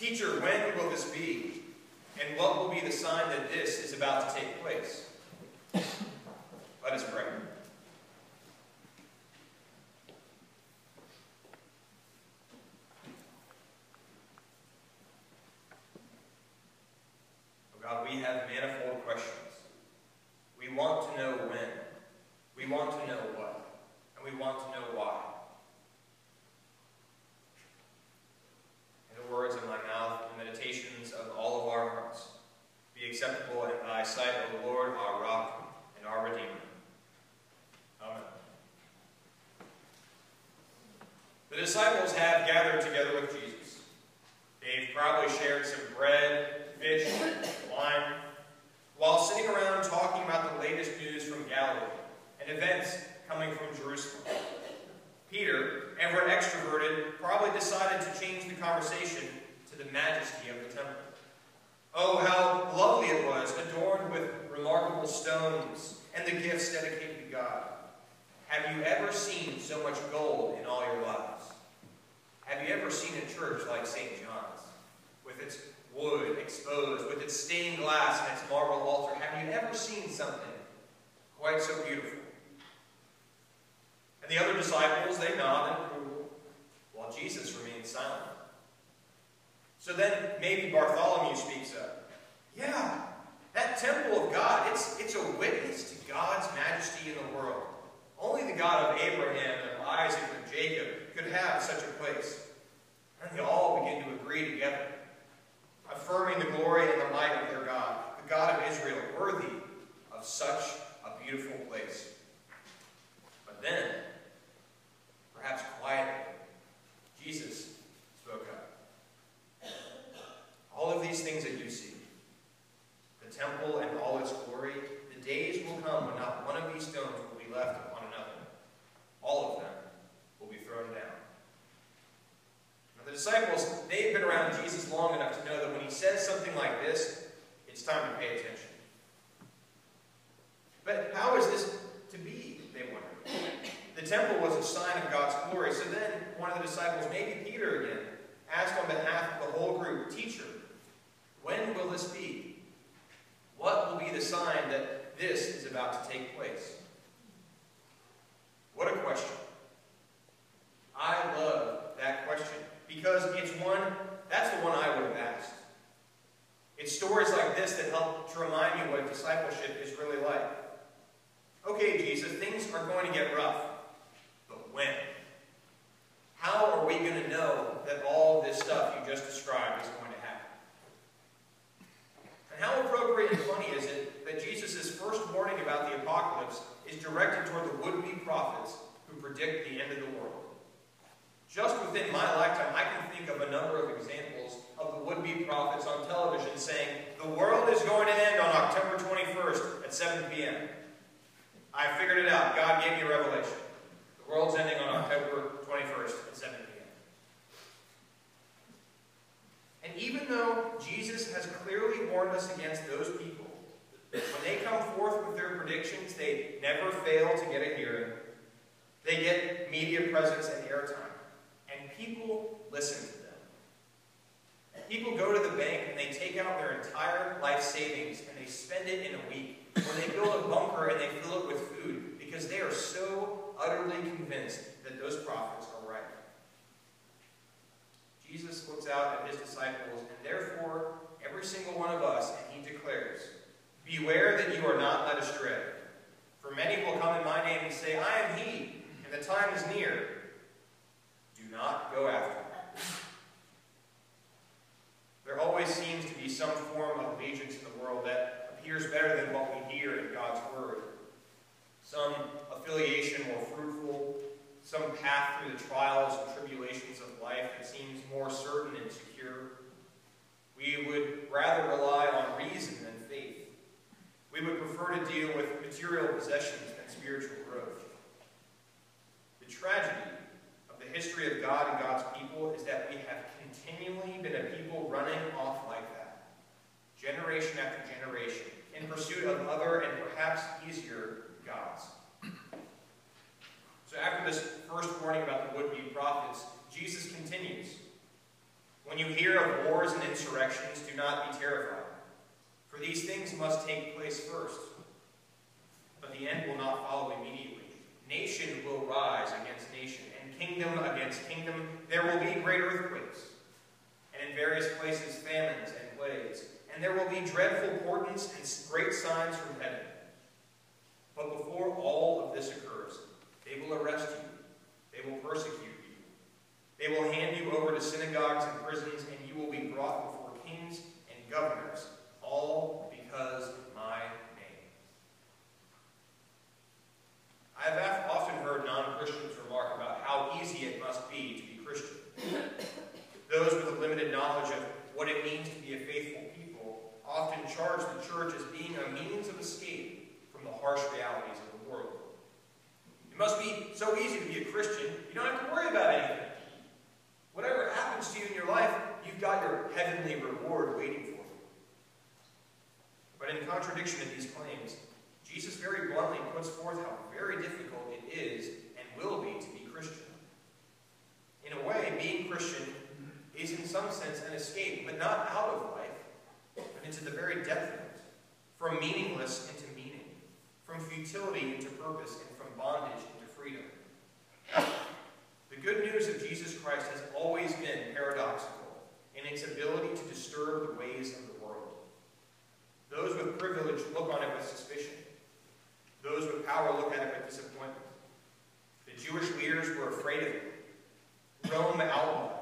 Teacher, when will this be? And what will be the sign that this is about to take place? Let us pray. Oh God, we have manifold questions. We want to know when. We want to know what. And we want to know why. In the words of my mouth and meditations of all of our hearts, be acceptable in thy sight, O Lord, our rock and our redeemer. Amen. The disciples have gathered together with Jesus. They've probably shared some bread, fish, wine, while sitting around talking about the latest news from Galilee and events coming from Jerusalem. Peter, ever extroverted, probably decided to change the conversation to the majesty of the temple. Oh, how lovely it was, adorned with remarkable stones and the gifts dedicated to God. Have you ever seen so much gold in all your lives? Have you ever seen a church like St. John's, with its wood exposed, with its stained glass and its marble altar? Have you ever seen something quite so beautiful? The other disciples, they nod in approval, while Jesus remains silent. So then maybe Bartholomew speaks up. Yeah, that temple of God, it's, it's a witness to God's majesty in the world. Only the God of Abraham and Isaac and Jacob could have such a place. And they all begin to agree together, affirming the glory and the might of their God, the God of Israel, worthy of such a beautiful place. But then, perhaps quietly, Jesus spoke up. All of these things that you see, the temple and all its glory, the days will come when not one of these stones will be left upon another. All of them will be thrown down. Now, the disciples, they've been around Jesus long enough to know that when he says something like this, it's time to pay attention. But how is this to be, they wondered. The temple was a sign of God's glory. So then one of the disciples, maybe Peter again, asked on behalf of the whole group, Teacher, when will this be? What will be the sign that this is about to take place? What a question. I love that question because it's one, that's the one I would have asked. It's stories like this that help to remind you what discipleship is really like. Okay, Jesus, things are going to get rough, but when? How are we going to know that all this stuff you just described is going to happen? And how appropriate and funny is it that Jesus' first warning about the apocalypse is directed toward the would-be prophets who predict the end of the world? Just within my lifetime, I can think of a number of examples of the would-be prophets on television is going to end on October 21st at 7 p.m. I figured it out. God gave me a revelation. The world's ending on October 21st at 7 p.m. And even though Jesus has clearly warned us against those people, when they come forth with their predictions, they never fail to get a hearing. They get media presence and airtime. And people listen. People go to the bank and they take out their entire life savings and they spend it in a week. Or they build a bunker and they fill it with food because they are so utterly convinced that those prophets are right. Jesus looks out at his disciples and therefore every single one of us and he declares, Beware that you are not led astray. For many will come in my name and say, I am he, and the time is near. Do not go after. There always seems to be some form of allegiance in the world that appears better than what we hear in God's Word. Some affiliation more fruitful, some path through the trials and tribulations of life that seems more certain and secure. We would rather rely on reason than faith. We would prefer to deal with material possessions than spiritual growth. The tragedy of the history of God and God's people is that we have continually been a people running that, generation after generation, in pursuit of other and perhaps easier gods. So after this first warning about the would-be prophets, Jesus continues. When you hear of wars and insurrections, do not be terrified, for these things must take place first. But the end will not follow immediately. Nation will rise against nation, and kingdom against kingdom. There will be great earthquakes, and in various places famines and there will be dreadful portents and great signs from heaven. But before all of this occurs, they will arrest you. They will persecute you. They will hand you over to synagogues and prisons, and you will be brought before kings and governors, all because of my name. I have often heard non-Christians remark about how easy it must be to be Christian. Those with a limited knowledge of what it means to be a faithful often charge the church as being a means of escape from the harsh realities of the world. It must be so easy to be a Christian, you don't have to worry about anything. Whatever happens to you in your life, you've got your heavenly reward waiting for you. But in contradiction to these claims, Jesus very bluntly puts forth how very difficult it is and will be to be Christian. In a way, being Christian is in some sense an escape, but not out of life, into the very depth of it. From meaningless into meaning, from futility into purpose, and from bondage into freedom. The good news of Jesus Christ has always been paradoxical in its ability to disturb the ways of the world. Those with privilege look on it with suspicion. Those with power look at it with disappointment. The Jewish leaders were afraid of it. Rome outlawed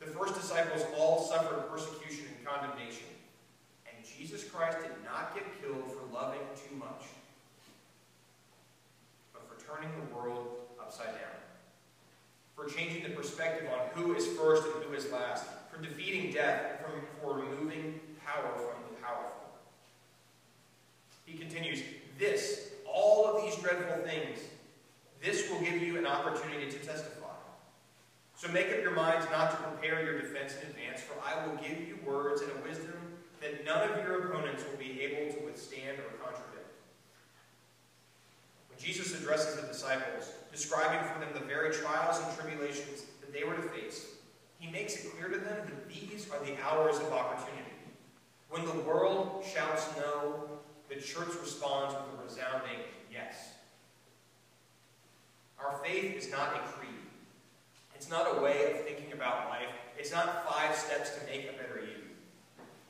The first disciples all suffered persecution and condemnation. And Jesus Christ did not get killed for loving too much, but for turning the world upside down. For changing the perspective on who is first and who is last. For defeating death, from, for removing power from the powerful. He continues, this, all of these dreadful things, this will give you an opportunity to testify. So make up your minds not to prepare your defense in advance, for I will give you words and a wisdom that none of your opponents will be able to withstand or contradict. When Jesus addresses the disciples, describing for them the very trials and tribulations that they were to face, he makes it clear to them that these are the hours of opportunity. When the world shouts no, the church responds with a resounding yes. Our faith is not a creed. It's not a way of thinking about life. It's not five steps to make a better you.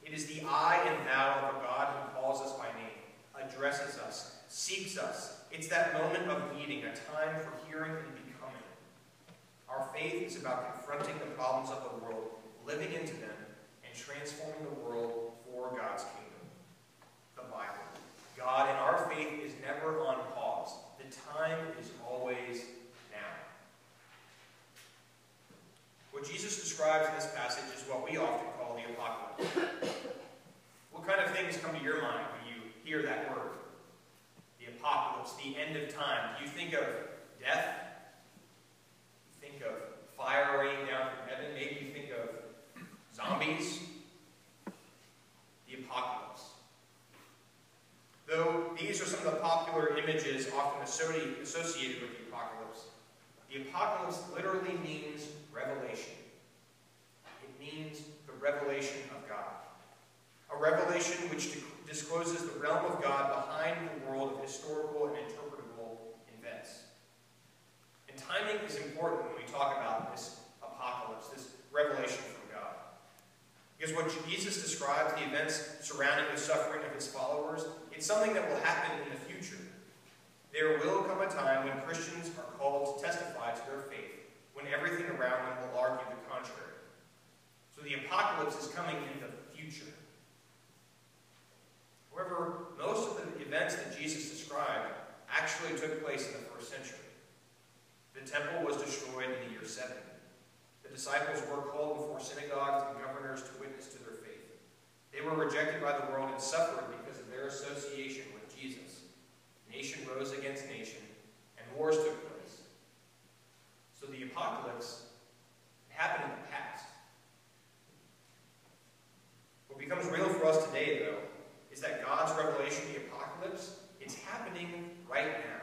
It is the I and thou of a God who calls us by name, addresses us, seeks us. It's that moment of meeting, a time for hearing and becoming. Our faith is about confronting the problems of the world, living into them, and transforming the world for God's kingdom. The Bible. God in our faith is never on pause. The time is always now. What Jesus describes in this passage is what we often call the apocalypse. what kind of things come to your mind when you hear that word? The apocalypse, the end of time. Do you think of death? You think of fire raining down from heaven? Maybe you think of zombies? The apocalypse. Though these are some of the popular images often associated with the apocalypse, the apocalypse literally means revelation. Means the revelation of God. A revelation which discloses the realm of God behind the world of historical and interpretable events. And timing is important when we talk about this apocalypse, this revelation from God. because what Jesus describes the events surrounding the suffering of his followers, it's something that will happen in the future. There will come a time when Christians are called to testify to their faith, when everything around them will argue the contrary. So the apocalypse is coming in the future. However, most of the events that Jesus described actually took place in the first century. The temple was destroyed in the year 70. The disciples were called before synagogues and governors to witness to their faith. They were rejected by the world and suffered because of their association with Jesus. Nation rose against nation, and wars took place. So the apocalypse happened in the past. What becomes real for us today, though, is that God's revelation, the apocalypse, is happening right now.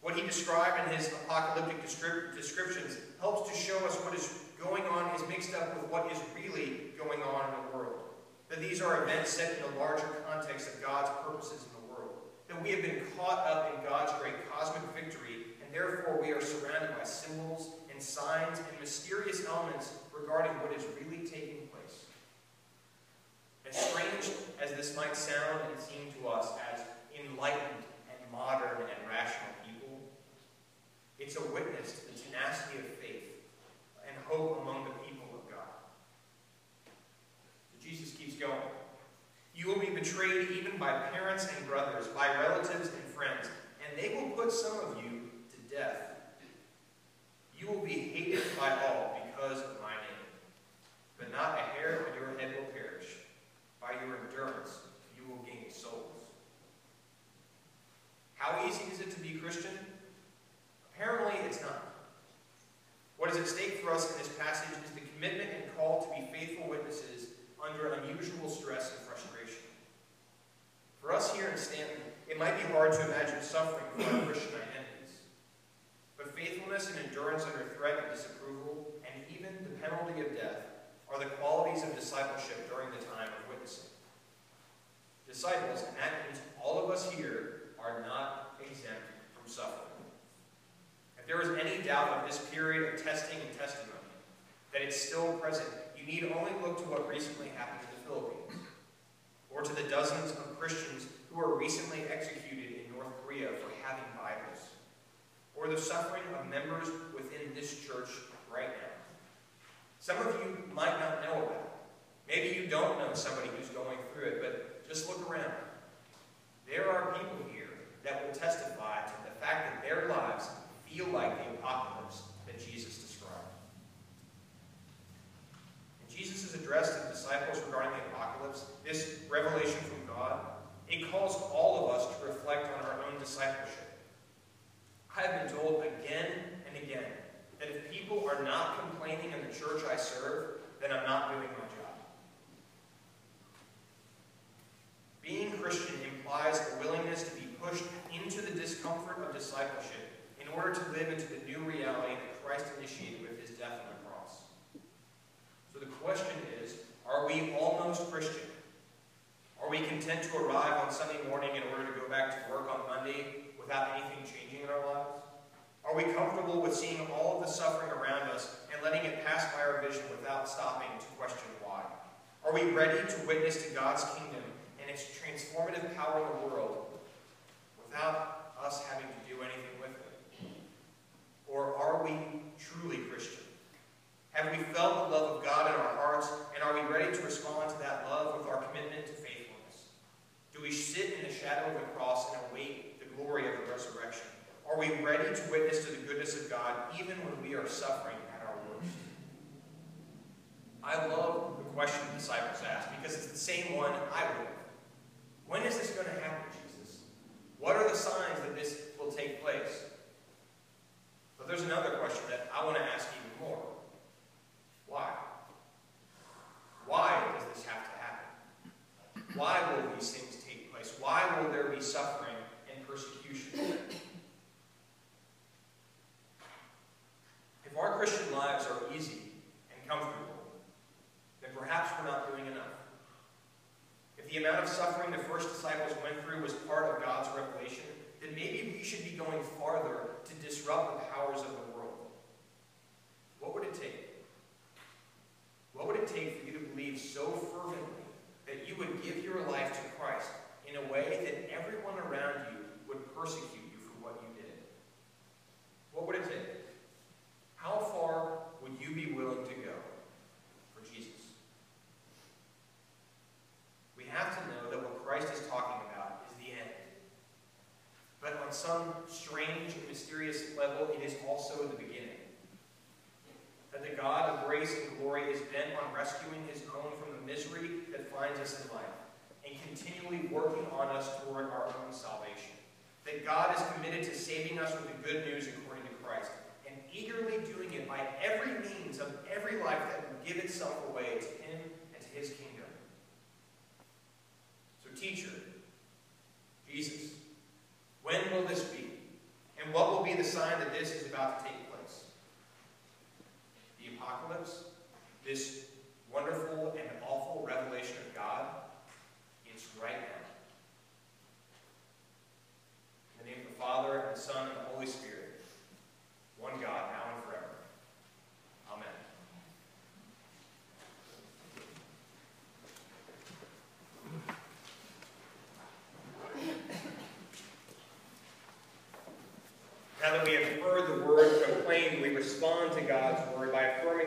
What he described in his apocalyptic descriptions helps to show us what is going on is mixed up with what is really going on in the world. That these are set in the larger context of God's purposes in the world. That we have been caught up in God's great cosmic victory, and therefore we are surrounded by symbols and signs and mysterious elements regarding what is really taking place. As strange as this might sound and seem to us as enlightened and modern and rational people, it's a witness to the tenacity of faith and hope among the people of God. Jesus keeps going. You will be betrayed even by parents and brothers, by relatives and friends, and they will put some of you to death. You will be hated by all because of my name, but not a hair of your head will perish. By your endurance, you will gain souls. How easy is it to be Christian? Apparently, it's not. What is at stake for us in this passage is the commitment and call to be faithful witnesses under unusual stress and frustration. For us here in Stanton, it might be hard to imagine suffering for our Christian identities. But faithfulness and endurance under threat of disapproval, and even the penalty of death, are the qualities of discipleship during the time of witnessing. Disciples, and that means all of us here, are not exempt from suffering If there is any doubt of this period of testing and testimony, that it's still present, you need only look to what recently happened in the Philippines, or to the dozens of Christians who were recently executed in North Korea for having Bibles, or the suffering of members within this church right now. Some of you might not know about it. Maybe you don't know somebody who's going through it, but just look around. There are people here that will testify to the fact that their lives feel like the apocalypse that Jesus described. And Jesus' address to the disciples regarding the apocalypse, this revelation from God, it calls all of us to reflect on our own discipleship. I have been told again and again that if people are not complaining in the church I serve, then I'm not doing my job. Being Christian implies a willingness to be pushed into the discomfort of discipleship in order to live into the new reality that Christ initiated with his death on the cross. So the question is, are we almost Christian? Are we content to arrive on Sunday morning in order to go back to work on Monday without anything changing in our lives? Are we comfortable with seeing all of the suffering around us and letting it pass by our vision without stopping to question why? Are we ready to witness to God's kingdom and its transformative power in the world without us having to do anything with it? Or are we truly Christian? Have we felt the love of God in our hearts, and are we ready to respond to that love with our commitment to faithfulness? Do we sit in the shadow of the cross and await the glory of the resurrection? Are we ready to witness to the goodness of God even when we are suffering at our worst? I love the question the disciples asked because it's the same one I would have. When is this going to happen, Jesus? What are the signs that this will take place? But there's another question that I want to ask even more. Why? Why does this have to happen? Why will these things take place? Why will there be suffering and persecution? If our Christian lives are easy and comfortable, then perhaps we're not doing enough. If the amount of suffering the first disciples went through was part of God's revelation, then maybe we should be going farther to disrupt the powers of the world. What would it take? What would it take for you to believe so fervently that you would give your life to Christ in a way that everyone around you would persecute you for what you did? What would it take? How far would you be willing to go for Jesus? We have to know that what Christ is talking about is the end. But on some strange and mysterious level, it is also the beginning. That the God of grace and glory is bent on rescuing his own from the misery that us in life and continually working on us toward our own salvation. That God is committed to saving us with the good news according to Christ and eagerly doing it by every means of every life that will give itself away to him and to his kingdom. So teacher, Jesus, when will this be? And what will be the sign that this is about to take place? The apocalypse, this